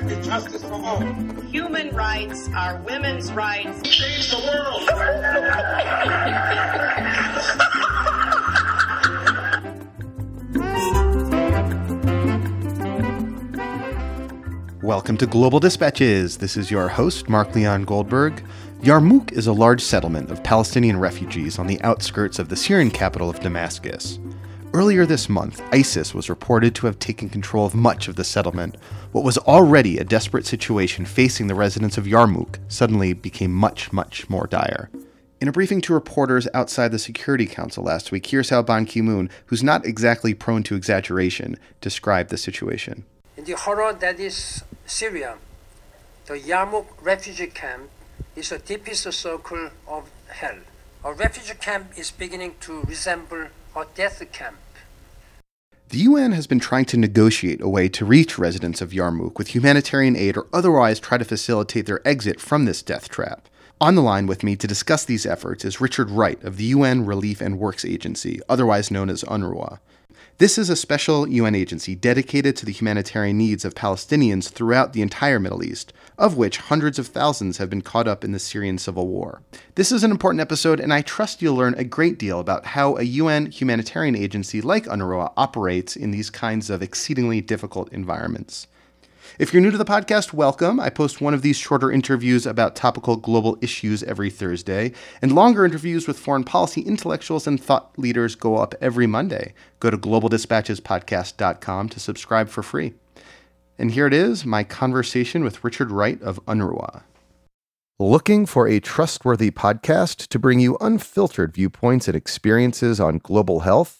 demand justice for all. Human rights are women's rights. Change the world. Welcome to Global Dispatches. This is your host, Mark Leon Goldberg. Yarmouk is a large settlement of Palestinian refugees on the outskirts of the Syrian capital of Damascus. Earlier this month, ISIS was reported to have taken control of much of the settlement. What was already a desperate situation facing the residents of Yarmouk suddenly became much, much more dire. In a briefing to reporters outside the Security Council last week, here's how Ban Ki moon, who's not exactly prone to exaggeration, described the situation. In the horror that is Syria, the Yarmouk refugee camp is the deepest circle of hell. A refugee camp is beginning to resemble a death camp. The UN has been trying to negotiate a way to reach residents of Yarmouk with humanitarian aid or otherwise try to facilitate their exit from this death trap. On the line with me to discuss these efforts is Richard Wright of the UN Relief and Works Agency, otherwise known as UNRWA. This is a special UN agency dedicated to the humanitarian needs of Palestinians throughout the entire Middle East, of which hundreds of thousands have been caught up in the Syrian civil war. This is an important episode, and I trust you'll learn a great deal about how a UN humanitarian agency like UNRWA operates in these kinds of exceedingly difficult environments. If you're new to the podcast, welcome. I post one of these shorter interviews about topical global issues every Thursday, and longer interviews with foreign policy intellectuals and thought leaders go up every Monday. Go to globaldispatchespodcast.com to subscribe for free. And here it is my conversation with Richard Wright of UNRWA. Looking for a trustworthy podcast to bring you unfiltered viewpoints and experiences on global health?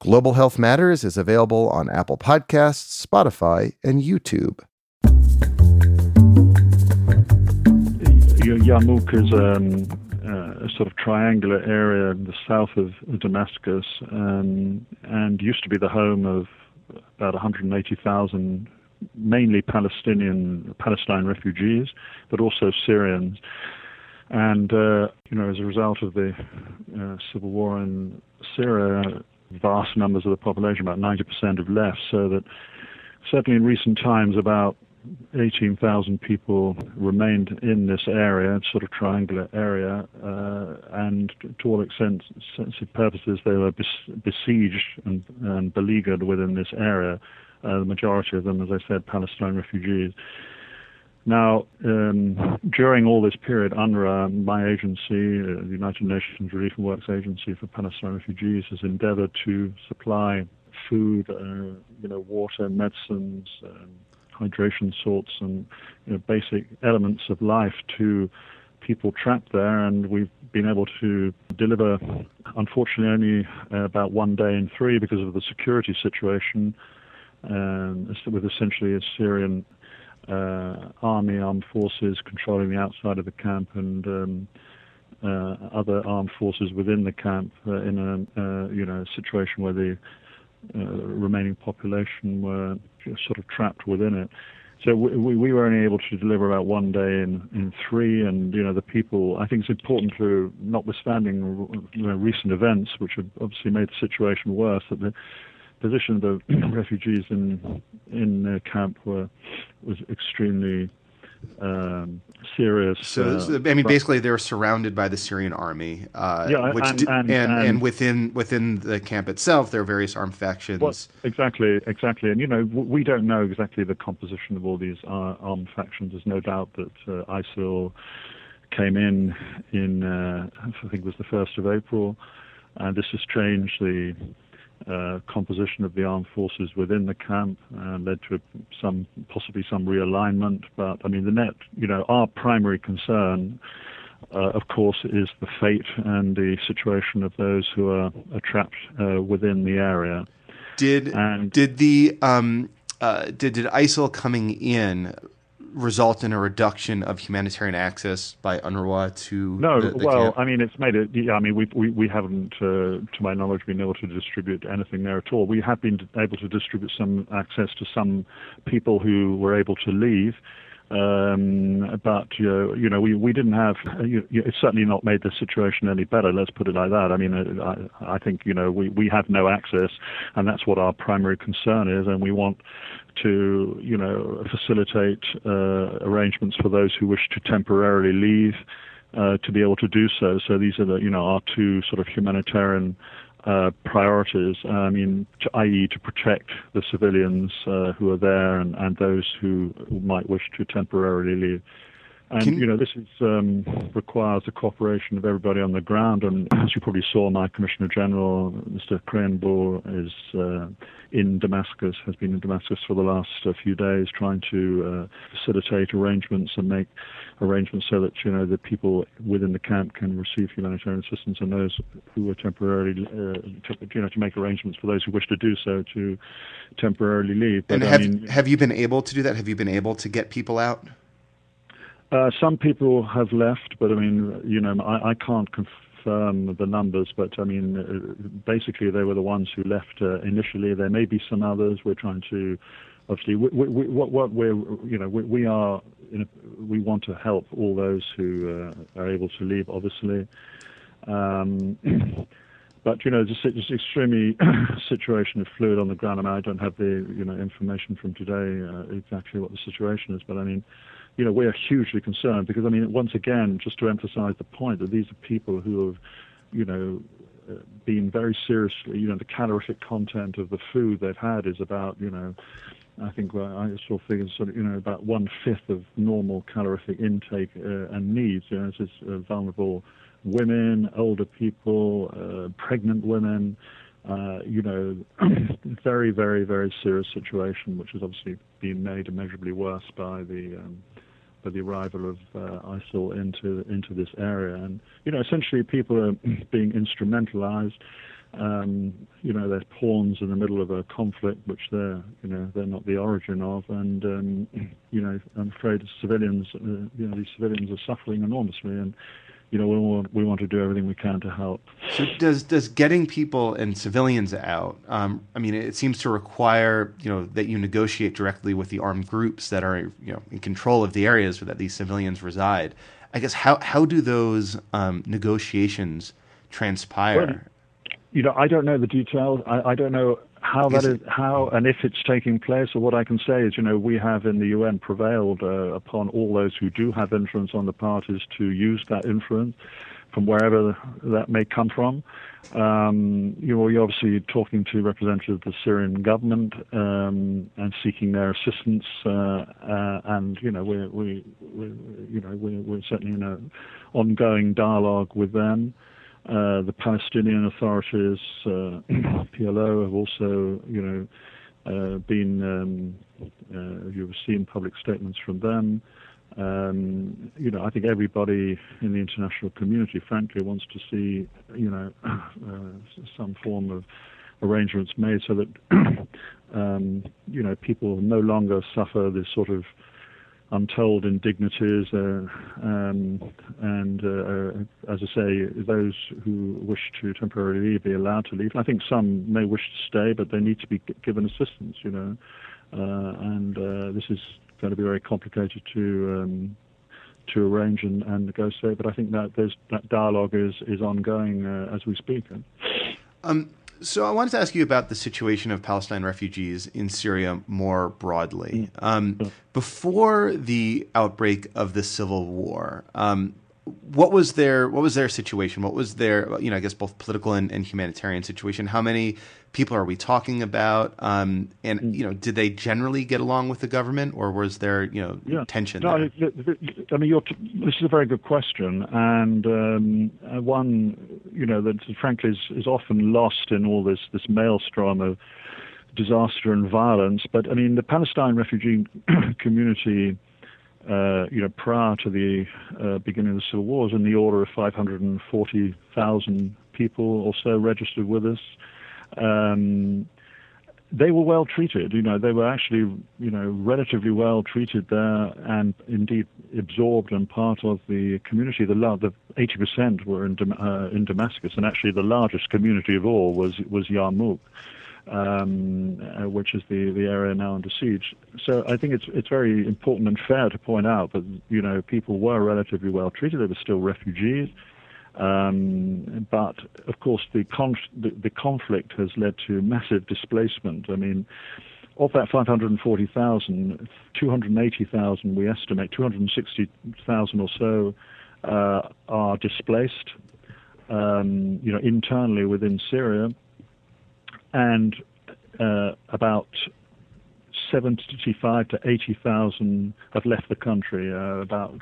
Global Health Matters is available on Apple Podcasts, Spotify, and YouTube. Yarmouk is um, uh, a sort of triangular area in the south of Damascus um, and used to be the home of about 180,000 mainly Palestinian Palestine refugees, but also Syrians. And uh, you know, as a result of the uh, civil war in Syria, vast numbers of the population, about 90% have left, so that certainly in recent times, about 18,000 people remained in this area, sort of triangular area, uh, and to all extents, sensitive purposes, they were besieged and, and beleaguered within this area. Uh, the majority of them, as I said, Palestine refugees. Now, um, during all this period, UNRWA, my agency, uh, the United Nations Relief and Works Agency for Palestinian Refugees, has endeavored to supply food, uh, you know, water, medicines, um, hydration salts, and you know, basic elements of life to people trapped there. And we've been able to deliver, unfortunately, only uh, about one day in three because of the security situation. Um, with essentially a Syrian army, armed forces controlling the outside of the camp, and um, uh, other armed forces within the camp uh, in a uh, you know situation where the uh, remaining population were sort of trapped within it. So we, we were only able to deliver about one day in, in three, and you know the people. I think it's important to, notwithstanding you know, recent events, which have obviously made the situation worse, that the position of the refugees in in their camp were was extremely um, serious. So, uh, I mean, basically, they're surrounded by the Syrian army. Uh, yeah, which and, and, and, and, within within the camp itself, there are various armed factions. Well, exactly, exactly. And you know, we don't know exactly the composition of all these uh, armed factions. There's no doubt that uh, ISIL came in in uh, I think it was the first of April, and this has changed the uh, composition of the armed forces within the camp uh, led to some possibly some realignment. But I mean, the net, you know, our primary concern, uh, of course, is the fate and the situation of those who are, are trapped uh, within the area. Did and, did the um, uh, did did ISIL coming in result in a reduction of humanitarian access by UNRWA to no. The, the well, camp? I mean, it's made it. Yeah, I mean, we we, we haven't, uh, to my knowledge, been able to distribute anything there at all. We have been able to distribute some access to some people who were able to leave. Um, but uh, you know, we, we didn't have. Uh, you, it's certainly not made the situation any better. Let's put it like that. I mean, uh, I, I think you know we we have no access, and that's what our primary concern is, and we want to you know facilitate uh, arrangements for those who wish to temporarily leave. Uh, to be able to do so. So these are the, you know, our two sort of humanitarian uh, priorities. I mean, to, i.e., to protect the civilians uh, who are there and, and those who might wish to temporarily leave. And Can- you know, this is, um, requires the cooperation of everybody on the ground. And as you probably saw, my Commissioner General, Mr. Krähenbühl, is uh, in Damascus, has been in Damascus for the last uh, few days, trying to uh, facilitate arrangements and make arrangements so that you know the people within the camp can receive humanitarian assistance, and those who are temporarily, uh, to, you know, to make arrangements for those who wish to do so to temporarily leave. But and I have mean, have you been able to do that? Have you been able to get people out? Uh, some people have left, but I mean, you know, I, I can't confirm the numbers, but I mean, uh, basically they were the ones who left uh, initially. There may be some others. We're trying to, obviously, we, we, what, what we're, you know, we, we are, a, we want to help all those who uh, are able to leave, obviously. Um, but you know, it's, it's extremely situation is fluid on the ground. I mean, I don't have the you know information from today uh, exactly what the situation is, but I mean, you know, we are hugely concerned because I mean, once again, just to emphasise the point that these are people who have, you know, uh, been very seriously, you know, the calorific content of the food they've had is about, you know, I think well, I saw figures sort of, you know, about one fifth of normal calorific intake uh, and needs. You know, this is uh, vulnerable women, older people, uh, pregnant women. Uh, you know, very, very, very serious situation, which has obviously been made immeasurably worse by the um, by the arrival of uh, ISIL into into this area. And you know, essentially, people are being instrumentalized. Um, you know, they're pawns in the middle of a conflict which they're you know they're not the origin of, and um, you know, I'm afraid civilians, uh, you know, these civilians are suffering enormously, and you know, we want we want to do everything we can to help. So does does getting people and civilians out? Um, I mean, it seems to require you know that you negotiate directly with the armed groups that are you know in control of the areas where that these civilians reside. I guess how how do those um, negotiations transpire? Well, you know, I don't know the details. I, I don't know how that is, how and if it's taking place. Or what I can say is, you know, we have in the UN prevailed uh, upon all those who do have influence on the parties to use that influence from wherever that may come from. Um, you know, you're obviously talking to representatives of the Syrian government um, and seeking their assistance. Uh, uh, and you know, we're we, we you know we're, we're certainly in an ongoing dialogue with them. Uh, the Palestinian authorities, uh, PLO, have also, you know, uh, been, um, uh, you've seen public statements from them. Um, you know, I think everybody in the international community, frankly, wants to see, you know, uh, some form of arrangements made so that, um, you know, people no longer suffer this sort of untold indignities, uh, um, and uh, as I say, those who wish to temporarily be allowed to leave. I think some may wish to stay, but they need to be given assistance, you know, uh, and uh, this is going to be very complicated to um, to arrange and, and, negotiate. But I think that that dialogue is is ongoing uh, as we speak. Um, so I wanted to ask you about the situation of Palestine refugees in Syria more broadly. Um, before the outbreak of the civil war, um, what was their what was their situation? What was their you know I guess both political and, and humanitarian situation? How many people are we talking about? Um, and you know, did they generally get along with the government, or was there you know yeah. tension? No, there? I mean, t- this is a very good question, and um, one you know that frankly is, is often lost in all this this maelstrom of disaster and violence. But I mean, the Palestine refugee community. Uh, you know, prior to the uh, beginning of the civil war, was in the order of 540,000 people or so registered with us. Um, they were well treated. You know, they were actually, you know, relatively well treated there, and indeed absorbed and part of the community. The, the 80% were in, uh, in Damascus, and actually the largest community of all was was Yarmouk, um, uh, which is the, the area now under siege. So I think it's it's very important and fair to point out that you know people were relatively well treated. They were still refugees. Um, but of course, the, conf- the, the, conflict has led to massive displacement. I mean, of that 540,000, 280,000 we estimate, 260,000 or so uh, are displaced, um, you know, internally within Syria, and uh, about 75 to 80,000 have left the country. Uh, about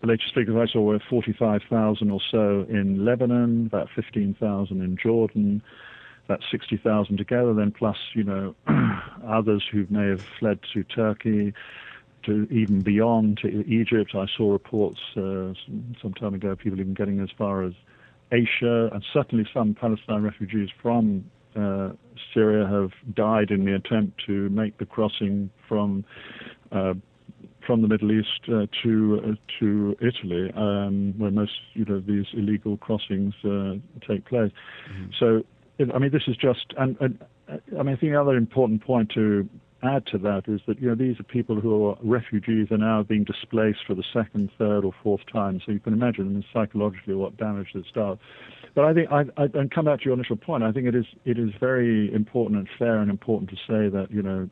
the latest figures I saw were 45,000 or so in Lebanon, about 15,000 in Jordan, about 60,000 together, then plus, you know, others who may have fled to Turkey, to even beyond to Egypt. I saw reports uh, some time ago, people even getting as far as Asia, and certainly some Palestine refugees from uh, Syria have died in the attempt to make the crossing from uh, from the Middle East uh, to uh, to Italy, um, where most you know these illegal crossings uh, take place. Mm-hmm. So, I mean, this is just, and, and I mean, I think the other important point to add to that is that you know these are people who are refugees are now being displaced for the second, third, or fourth time. So you can imagine psychologically what damage this does. But I think, I, I, and come back to your initial point, I think it is it is very important and fair and important to say that you know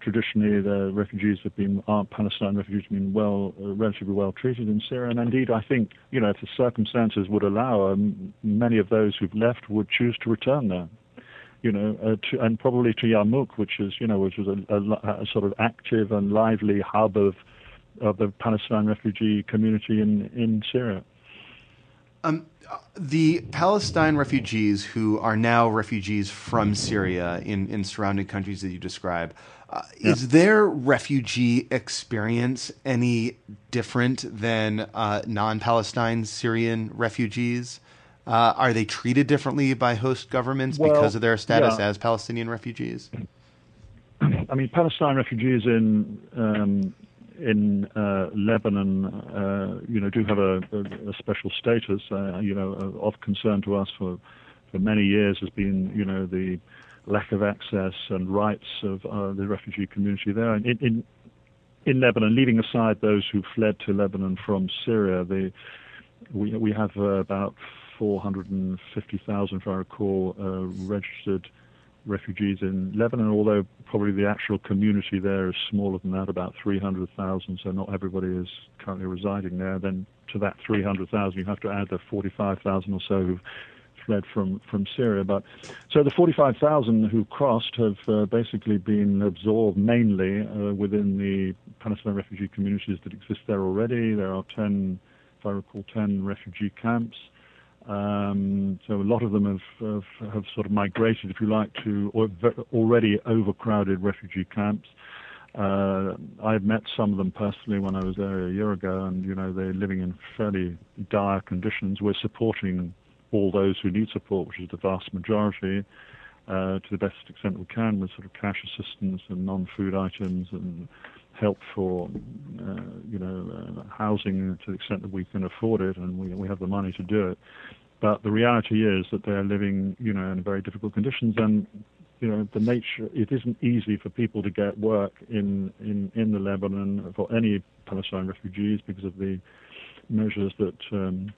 traditionally the refugees have been, our Palestine refugees have been well, uh, relatively well treated in Syria. And indeed, I think, you know, if the circumstances would allow, um, many of those who've left would choose to return there. You know, uh, to, and probably to Yarmouk, which is, you know, which was a, a, a sort of active and lively hub of of the Palestine refugee community in in Syria. Um, the Palestine refugees who are now refugees from Syria in, in surrounding countries that you describe, uh, yeah. Is their refugee experience any different than uh, non-Palestine Syrian refugees? Uh, are they treated differently by host governments well, because of their status yeah. as Palestinian refugees? I mean, Palestine refugees in um, in uh, Lebanon, uh, you know, do have a, a, a special status. Uh, you know, of concern to us for for many years has been, you know, the lack of access and rights of uh, the refugee community there. And in, in, in Lebanon, leaving aside those who fled to Lebanon from Syria, the, we, we have uh, about 450,000, if I recall, uh, registered refugees in Lebanon, although probably the actual community there is smaller than that, about 300,000, so not everybody is currently residing there. Then to that 300,000, you have to add the 45,000 or so who've fled from, from Syria. But so the 45,000 who crossed have uh, basically been absorbed mainly uh, within the Palestinian refugee communities that exist there already. There are 10, if I recall, 10 refugee camps. Um, so a lot of them have, have, have sort of migrated, if you like, to already overcrowded refugee camps. Uh, I've met some of them personally when I was there a year ago, and you know they're living in fairly dire conditions. We're supporting all those who need support, which is the vast majority, uh, to the best extent we can with sort of cash assistance and non-food items and help for, uh, you know, uh, housing to the extent that we can afford it and we, we have the money to do it. But the reality is that they are living, you know, in very difficult conditions and you know the nature it isn't easy for people to get work in in in the Lebanon for any Palestinian refugees because of the measures that um,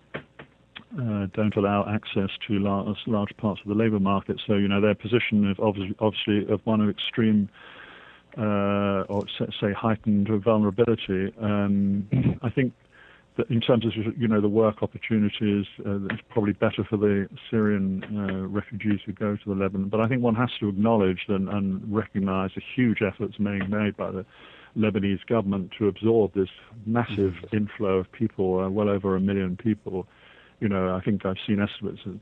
uh, don't allow access to large, large parts of the labour market. So, you know, their position is obviously, obviously of one of extreme uh, or say heightened vulnerability. Um, I think in terms of you know the work opportunities, uh, it's probably better for the Syrian uh, refugees who go to the Lebanon. But I think one has to acknowledge and, and recognise the huge efforts being made by the Lebanese government to absorb this massive mm-hmm. inflow of people, uh, well over a million people you know, I think I've seen estimates of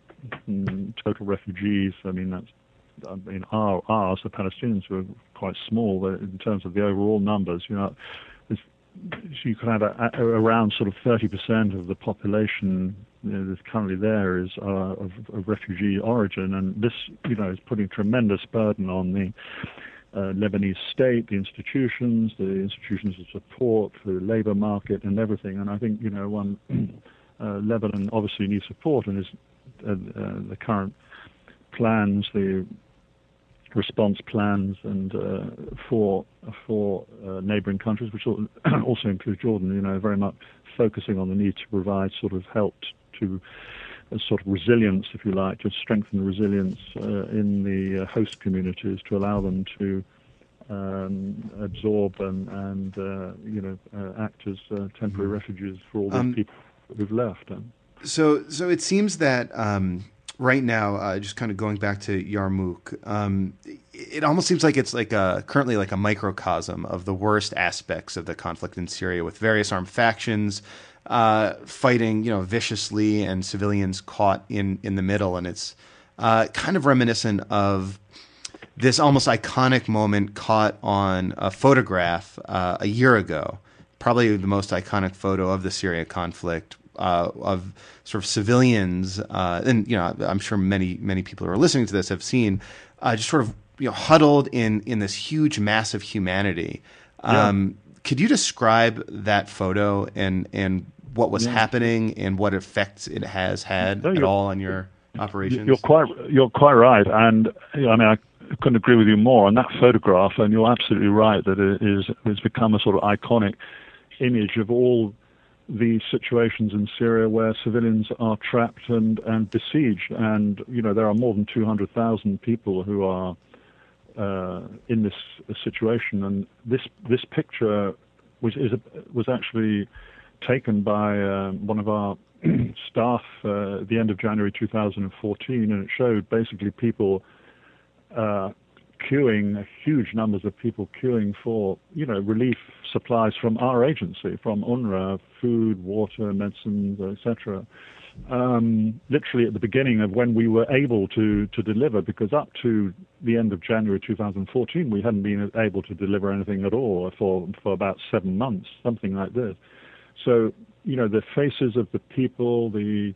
mm, total refugees. I mean, that's I mean, our, ours, the Palestinians, were quite small in terms of the overall numbers. You know, you could have a, a, around sort of 30% of the population you know, that's currently there is uh, of, of, refugee origin, and this, you know, is putting tremendous burden on the uh, Lebanese state, the institutions, the institutions of support, the labor market, and everything. And I think, you know, one uh, Lebanon obviously needs support, and is uh, uh, the current plans, the response plans, and uh, for for neighbouring countries, which also include Jordan, you know, very much focusing on the need to provide sort of help to a sort of resilience, if you like, to strengthen the resilience uh, in the uh, host communities to allow them to um, absorb and, and uh, you know uh, act as uh, temporary mm-hmm. refugees for all the um, people who've left. So, so it seems that um, right now, uh, just kind of going back to Yarmouk, um, it almost seems like it's like a, currently like a microcosm of the worst aspects of the conflict in Syria, with various armed factions uh, fighting, you know, viciously, and civilians caught in in the middle, and it's uh, kind of reminiscent of this almost iconic moment caught on a photograph uh, a year ago, probably the most iconic photo of the Syria conflict, uh, of sort of civilians, uh, and you know, I'm sure many many people who are listening to this have seen, uh, just sort of you know huddled in in this huge mass of humanity. Um, yeah. Could you describe that photo and and what was yeah. happening and what effects it has had no, at all on your operations? You're quite you're quite right, and I mean I couldn't agree with you more on that photograph. And you're absolutely right that it is it's become a sort of iconic image of all the situations in Syria where civilians are trapped and, and besieged. And, you know, there are more than 200,000 people who are uh, in this situation. And this, this picture was, is a, was actually taken by uh, one of our staff uh, at the end of January 2014, and it showed basically people uh, queuing, huge numbers of people queuing for, you know, relief supplies from our agency, from UNRWA, food, water, medicines, etc. Um, literally at the beginning of when we were able to, to deliver, because up to the end of January 2014, we hadn't been able to deliver anything at all for, for about seven months, something like this. So, you know, the faces of the people, the,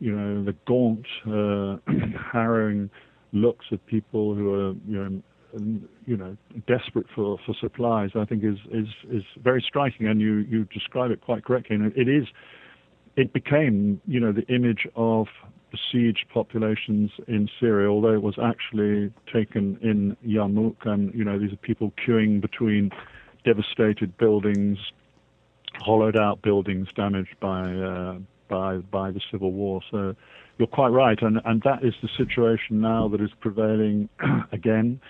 you know, the gaunt, uh, harrowing looks of people who are, you know, you know, desperate for, for supplies, I think is, is, is very striking, and you, you describe it quite correctly. And it is, it became, you know, the image of besieged populations in Syria, although it was actually taken in Yarmouk, and you know, these are people queuing between devastated buildings, hollowed out buildings damaged by uh, by by the civil war. So you're quite right, and and that is the situation now that is prevailing again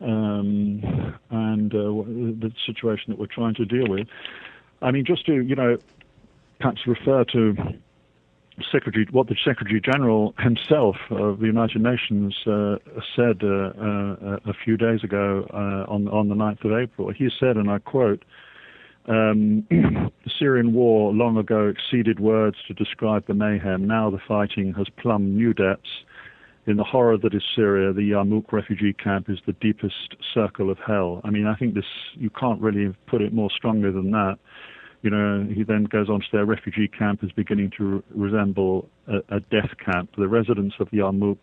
um, and uh, the situation that we're trying to deal with. I mean, just to you know, perhaps refer to Secretary, what the Secretary General himself of the United Nations uh, said uh, uh, a few days ago uh, on on the 9th of April. He said, and I quote. Um, the Syrian war long ago exceeded words to describe the mayhem. Now the fighting has plumbed new depths in the horror that is Syria, the Yarmouk refugee camp is the deepest circle of hell. I mean, I think this, you can't really put it more strongly than that. You know, he then goes on to say a refugee camp is beginning to resemble a, a death camp. The residents of Yarmouk,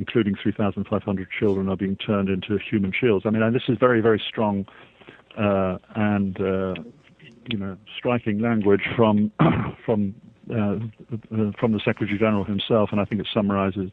including 3,500 children, are being turned into human shields. I mean, this is very, very strong and, uh, you know, striking language from, from, uh, from the Secretary General himself, and I think it summarizes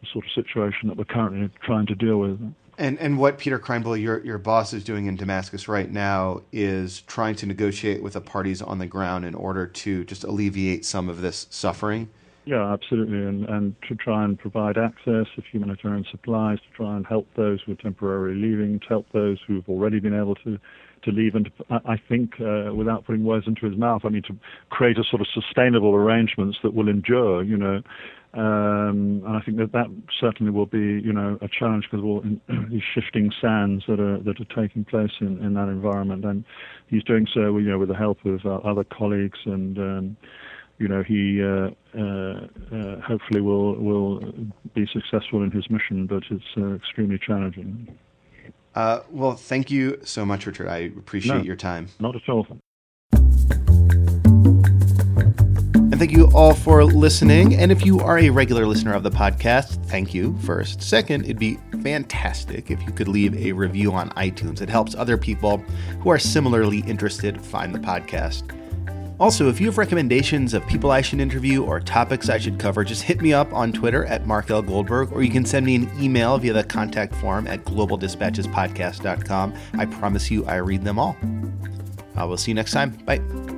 the sort of situation that we're currently trying to deal with. And and what Peter Krähenbühl, your your boss, is doing in Damascus right now is trying to negotiate with the parties on the ground in order to just alleviate some of this suffering. Yeah, absolutely, and and to try and provide access of humanitarian supplies, to try and help those who are temporarily leaving, to help those who've already been able to to leave, and to, I think, uh, without putting words into his mouth, I mean to create a sort of sustainable arrangements that will endure. You know, um, and I think that that certainly will be, you know, a challenge because of all these shifting sands that are that are taking place in, in that environment. And he's doing so, you know, with the help of uh, other colleagues, and um, you know, he uh, uh, uh hopefully will will be successful in his mission. But it's uh, extremely challenging. Uh, well, thank you so much, Richard. I appreciate no, your time. Not at all. And thank you all for listening. And if you are a regular listener of the podcast, thank you first. Second, it'd be fantastic if you could leave a review on iTunes. It helps other people who are similarly interested find the podcast. Also, if you have recommendations of people I should interview or topics I should cover, just hit me up on Twitter at Mark L. Goldberg, or you can send me an email via the contact form at globaldispatchespodcast.com. I promise you I read them all. I will see you next time. Bye.